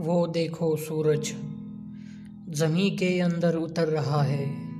वो देखो सूरज, जमी के अंदर उतर रहा है।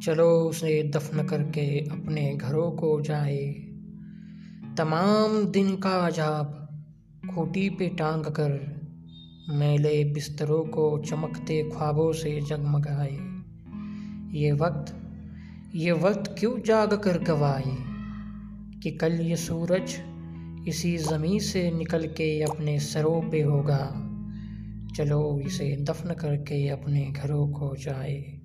चलो उसे दफन करके अपने घरों को जाए। तमाम दिन का अजाब, खूटी पे टांग कर मैले बिस्तरों को चमकते ख्वाबों से जगमगाए। ये वक्त ये वक्त क्यों जाग कर गवाए? कि कल ये सूरज इसी ज़मी से निकल के अपने सरों पे होगा। चलो इसे दफन करके अपने घरों को जाए।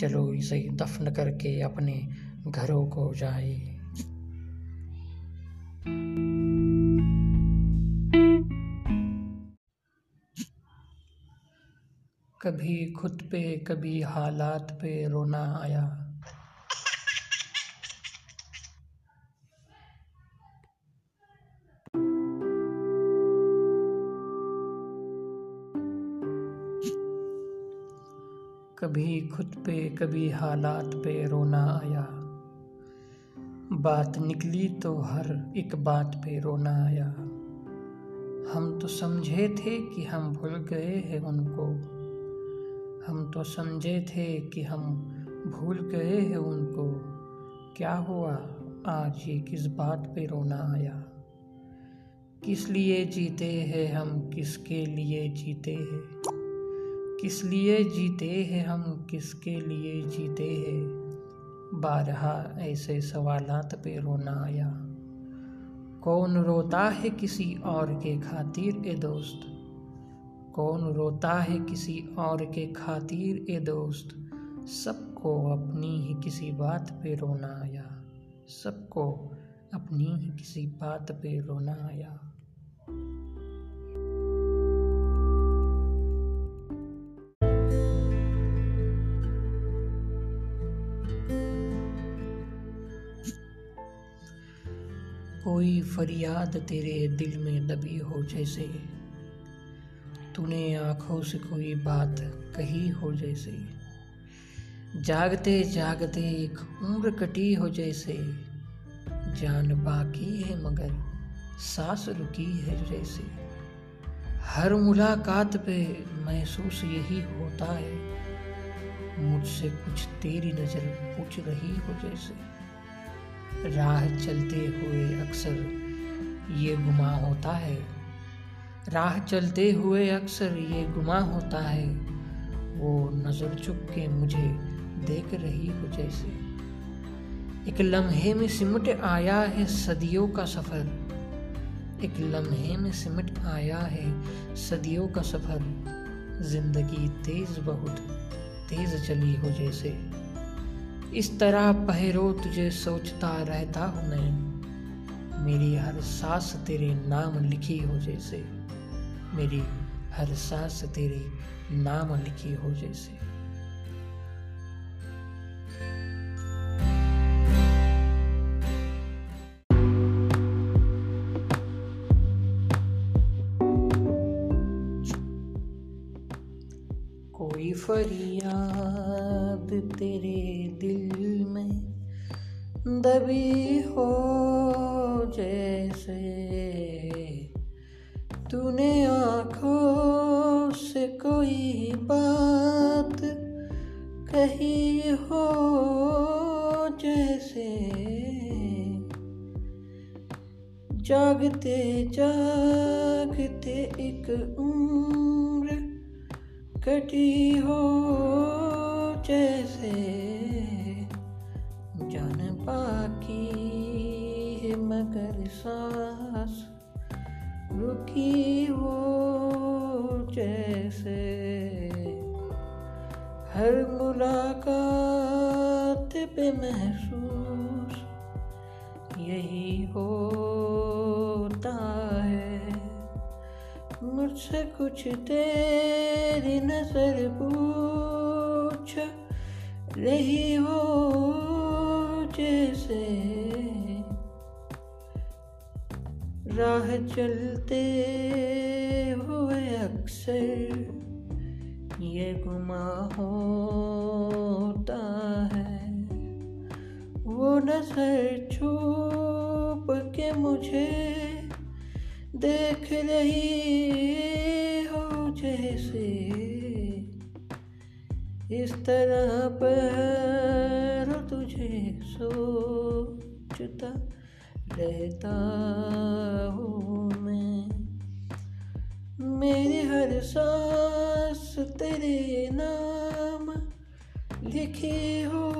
चलो इसे दफन करके अपने घरों को जाए। कभी खुद पे, कभी हालात पे रोना आया। कभी खुद पे, कभी हालात पे रोना आया। बात निकली तो हर एक बात पे रोना आया। हम तो समझे थे कि हम भूल गए हैं उनको। हम तो समझे थे कि हम भूल गए हैं उनको। क्या हुआ? आज ये किस बात पे रोना आया? किस लिए जीते हैं हम? किसके लिए जीते हैं? किस लिए जीते हैं हम, किसके लिए जीते हैं? बारहा ऐसे सवालात पे रोना आया। कौन रोता है किसी और के खातिर ए दोस्त? कौन रोता है किसी और के खातिर ए दोस्त? सबको अपनी ही किसी बात पे रोना आया। सबको अपनी ही किसी बात पे रोना आया। कोई फरियाद तेरे दिल में दबी हो जैसे। तूने आँखों से कोई बात कही हो जैसे। जागते जागते एक उम्र कटी हो जैसे। जान बाकी है मगर सांस रुकी है जैसे। हर मुलाकात पे महसूस यही होता है। मुझसे कुछ तेरी नज़र पूछ रही हो जैसे। राह चलते हुए अक्सर ये गुमा होता है। राह चलते हुए अक्सर ये गुमा होता है। वो नज़र चुप के मुझे देख रही हो जैसे। एक लम्हे में सिमट आया है सदियों का सफ़र। एक लम्हे में सिमट आया है सदियों का सफ़र। ज़िंदगी तेज़ बहुत तेज़ चली हो जैसे। इस तरह पहरो तुझे सोचता रहता हूँ मैं। मेरी हर सांस तेरे नाम लिखी हो जैसे। मेरी हर सांस तेरे नाम लिखी हो जैसे। कोई फरियाद तेरे दिल में दबी हो जैसे तूने आँखों से कोई बात कही हो जैसे जागते जागते एक उम्र कटी हो जैसे जान है, मगर सांस रुकी हो जैसे। हर मुलाकात पे महसूस यही होता है। मुझसे कुछ तेरी नज़र पूछ रही हो जैसे। राह चलते हुए अक्सर ये गुमा होता है। वो नज़र छुप के मुझे देख रही हो जैसे इस तरह पर तुझे सोचता रहता हूँ मैं। मेरे हर सांस तेरे नाम लिखी हो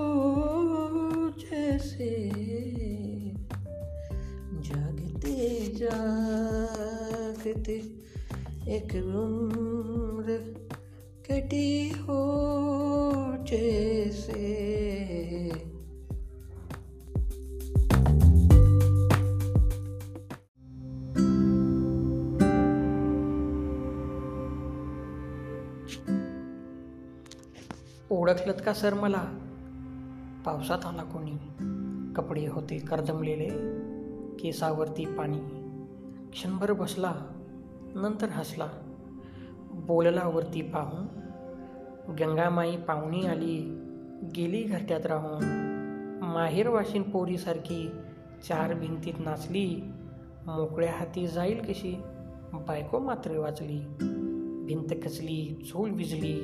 जैसे जागते जागते एक उम्र कटी हो जैसे ओळखलत का सर मला? पावसात आला कोणी? कपडे होते करदमलेले केसावरती पाणी. क्षणभर बसला नंतर हसला. बोलला वरती पाहून गंगामाई पाहुणी आली. गेली घरट्यात राहून. माहेरवाशीन पोरीसारखी चार भिंतीत नाचली. मोकळ्या हाती जाईल कशी? बायको मात्र वाचली. भिंत कचली चूल विजली.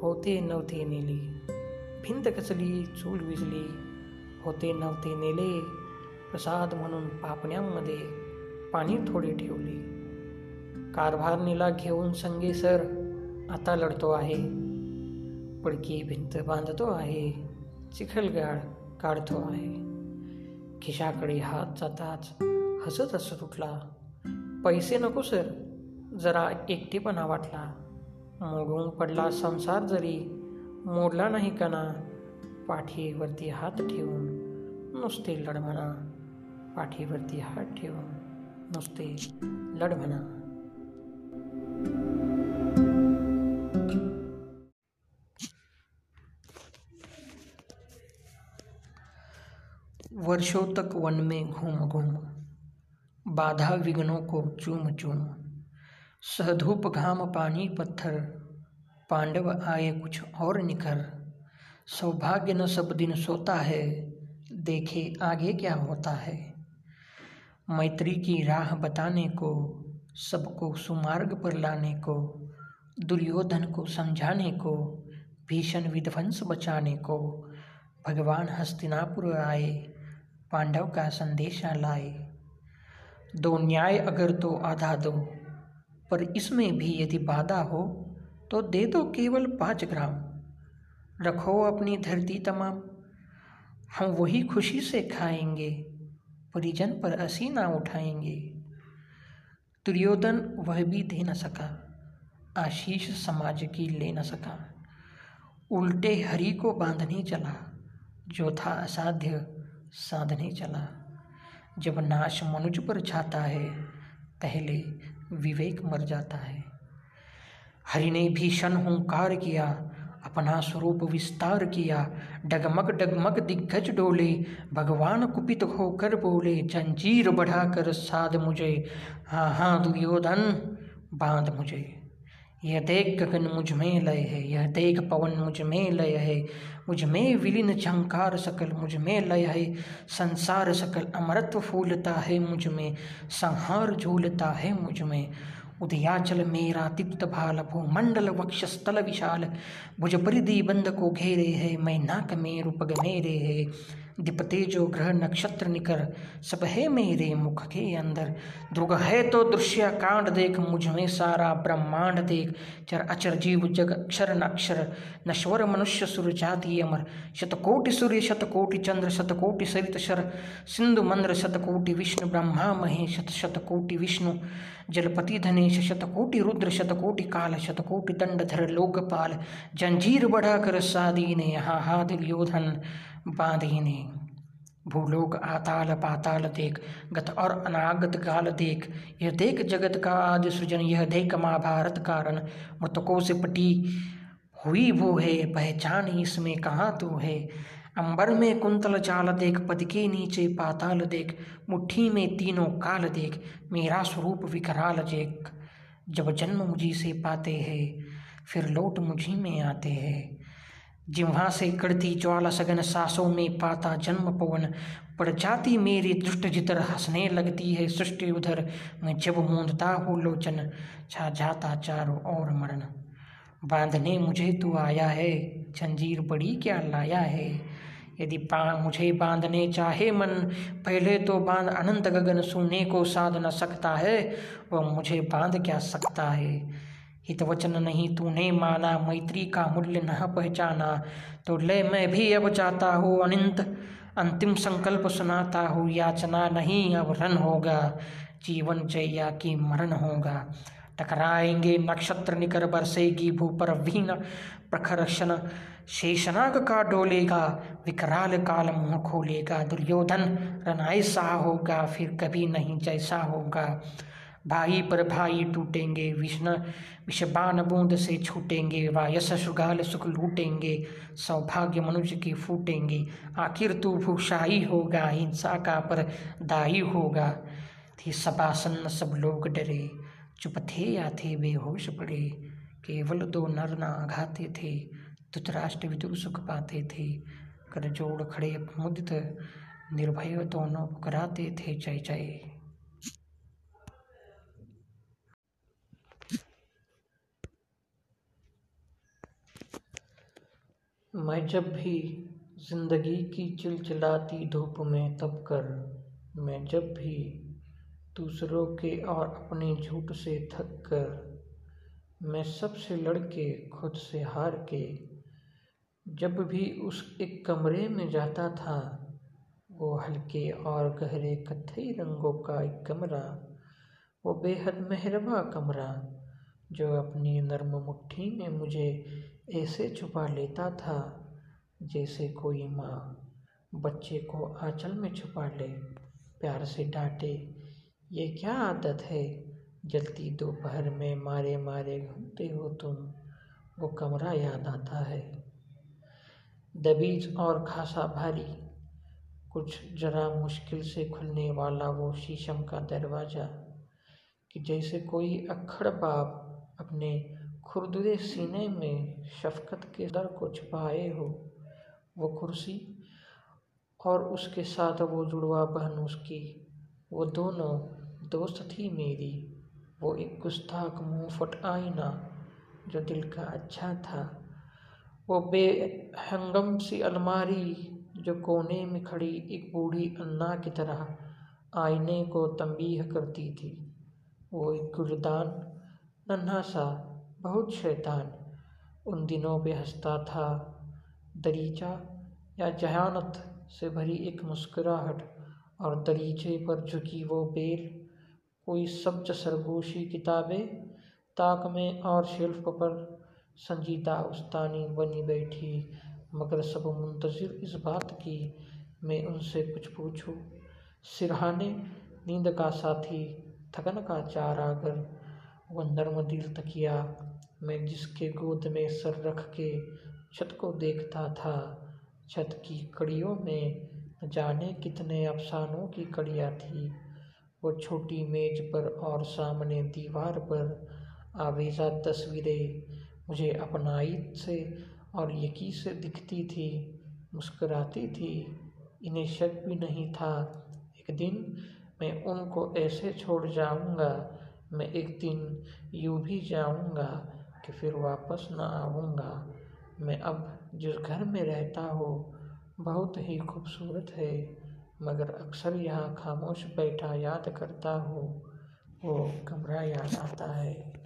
होते नव्हते नेली. भिंत कचली चूल विजली. होते नव्हते नेले. प्रसाद म्हणून पापण्यांमध्ये पाणी थोडे ठेवले. कारभारणीला घेऊन संगे सर. आता लढतो आहे. पडकी भिंत बांधतो आहे चिखलगाळ काढतो आहे. खिशाकडे हात जाताच हसत हसत उठला. पैसे नको सर. जरा एकटेपणा वाटला. मोडून पडला संसार जरी. मोडला नाही कणा. पाठीवरती हात ठेवून नुसते लढ म्हणा पाठीवरती हात ठेवून नुसते लढ वर्षों तक वन में घूम घूम, बाधा विघ्नों को चूम चूम सहधूप घाम पानी पत्थर, पांडव आए कुछ और निखर। सौभाग्य न सब दिन सोता है, देखे आगे क्या होता है। मैत्री की राह बताने को, सबको सुमार्ग पर लाने को, दुर्योधन को समझाने को, भीषण विध्वंस बचाने को, भगवान हस्तिनापुर आए। पांडव का संदेशा लाए। दो न्याय अगर तो आधा दो, पर इसमें भी यदि बाधा हो तो दे दो केवल पाँच ग्राम। रखो अपनी धरती तमाम, हम वही खुशी से खाएँगे, परिजन पर असी ना उठाएँगे। दुर्योधन वह भी दे न सका, आशीष समाज की ले न सका। उल्टे हरि को बांधने चला, जो था असाध्य साधने चला। जब नाश मनुज पर छाता है, पहले विवेक मर जाता है। हरि ने भीषण हुंकार किया, अपना स्वरूप विस्तार किया। डगमग डगमग दिग्गज डोले, भगवान कुपित होकर बोले, जंजीर बढ़ाकर साध मुझे। हाँ हाँ दुर्योधन, बाँध मुझे। यह देख गगन मुझमें लय है, यह देख पवन मुझमें लय है। मुझमें विलीन झंकार सकल मुझमें लय है, संसार सकल अमरत्व फूलता है मुझमें, संहार झूलता है मुझमें। उदयाचल मेरा तिप्त भाल, भूमंडल वक्षस्थल विशाल भुज परिधि बंद को घेरे है, मैं नाक में रूपग मेरे है। दिपते जो ग्रह नक्षत्र निकर सब है मेरे मुख के अंदर। दुर्ग है तो दृश्य कांड देख, मुझमें सारा ब्रह्मांड देख। चर अचर जीव जग, अक्षर नक्षर, नश्वर मनुष्य सुर जाति अमर। शतकोटि सूर्य, शतकोटि चंद्र, शतकोटि सरित शर। सिंधु मंद्र, शतकोटि विष्णु, ब्रह्मा महेश शत शतकोटि विष्णु। जलपति धनेश, शतकोटि रुद्र, शतकोटि काल, शतकोटि दंडधर, लोकपाल। जंजीर बढ़ा बढ़ाकर सादीने यहाँ हाथ योधन बांधीने भूलोक आताल पाताल देख, गत और अनागत काल देख। यह देख जगत का आदि सृजन, यह देख महाभारत कारण। मृतकों से पटी हुई वो है, पहचान इसमें कहाँ तू है। अंबर में कुंतल चाल देख, पद के नीचे पाताल देख। मुट्ठी में तीनों काल देख, मेरा स्वरूप विकराल देख। जब जन्म मुझी से पाते हैं, फिर लौट मुझी में आते हैं। जिम्हा से कड़ती ज्वाला सगन सांसों में पाता जन्म पवन पड़ जाती मेरी दुष्ट जितर हंसने लगती है सृष्टि उधर। मैं जब मूंदता हूँ लोचन, छा जाता चारों और मरण। बांधने मुझे तू आया है, जंजीर बड़ी क्या लाया है? यदि मुझे बांधने चाहे मन, पहले तो बाँध अनंत गगन सुनने को साध न सकता है, वह मुझे बाँध क्या सकता है? हित वचन नहीं तूने माना, मैत्री का मूल्य न पहचाना। तो ले मैं भी अब जाता हूँ अनंत, अंतिम संकल्प सुनाता हूँ, याचना नहीं अब रन होगा, जीवन जैया की मरण होगा। टकराएँगे नक्षत्र निकर बरसेगी भू पर वीण प्रखर क्षण, शेषनाग का डोलेगा, विकराल काल मुँह खोलेगा, दुर्योधन रन ऐसा होगा, फिर कभी नहीं जैसा होगा। भाई पर भाई टूटेंगे, विष्ण विषबान बूंद से छूटेंगे, वायस सुगाल सुख लूटेंगे, सौभाग्य मनुष्य की फूटेंगे। आखिर तू भूषाई होगा, हिंसा का पर दाई होगा। थी सबासन सब लोग डरे। चुप थे या थे, बेहोश पड़े। केवल दो नर ना आघाते थे, धृतराष्ट्र विदुर सुख पाते थे। कर जोड़ खड़े, मुदित, निर्भय दोनों पुकराते थे, जय जय। मैं जब भी ज़िंदगी की चिलचिलाती धूप में तप कर, मैं जब भी दूसरों के और अपने झूठ से थक कर, मैं सबसे लड़के खुद से हार के, जब भी उस एक कमरे में जाता था, वो हल्के और गहरे कथई रंगों का एक कमरा, वो बेहद मेहरबा कमरा, जो अपनी नर्म मुट्ठी में मुझे ऐसे छुपा लेता था जैसे कोई माँ बच्चे को आंचल में छुपा ले, प्यार से डांटे, ये क्या आदत है? जलती दोपहर में मारे मारे घूमते हो तुम, वो कमरा याद आता है। दबीज और खासा भारी, कुछ जरा मुश्किल से खुलने वाला वो शीशम का दरवाज़ा कि जैसे कोई अक्खड़ बाप अपने खुरदुरे सीने में शफकत के दर को छुपाए हो, वो कुर्सी और उसके साथ वो जुड़वा बहन उसकी। वो दोनों दोस्त थी मेरी। वो एक गुस्ताख मुँह फट आईना जो दिल का अच्छा था। वो बेहंगम सी अलमारी जो कोने में खड़ी एक बूढ़ी अन्ना की तरह आईने को तंबीह करती थी। वो एक गुलदान नन्हा सा बहुत शैतान उन दिनों पे हंसता था। दरीचा या जहानत से भरी एक मुस्कुराहट और दरीचे पर झुकी वो बेल, कोई सब्ज सरगोशी किताबें, ताक में और शेल्फ पर संजीदा उस्तानी बनी बैठी। मगर सब मुंतज़र इस बात की, मैं उनसे कुछ पूछूँ, सिरहाने नींद का साथी, थकन का चारागर वह नर्म दिल तकिया मैं जिसके गोद में सर रख के छत को देखता था, छत की कड़ियों में जाने कितने अफसानों की कड़ियाँ थी। वो छोटी मेज पर और सामने दीवार पर आवेजा तस्वीरें मुझे अपनाई से और यकी से दिखती थी, मुस्कराती थी। इन्हें शक भी नहीं था। एक दिन मैं उनको ऐसे छोड़ जाऊँगा मैं एक दिन यूँ भी जाऊँगा कि फिर वापस न आऊँगा। मैं अब जिस घर में रहता हूँ, बहुत ही खूबसूरत है, मगर अक्सर यहाँ खामोश बैठा याद करता हूँ, वो कमरा याद आता है।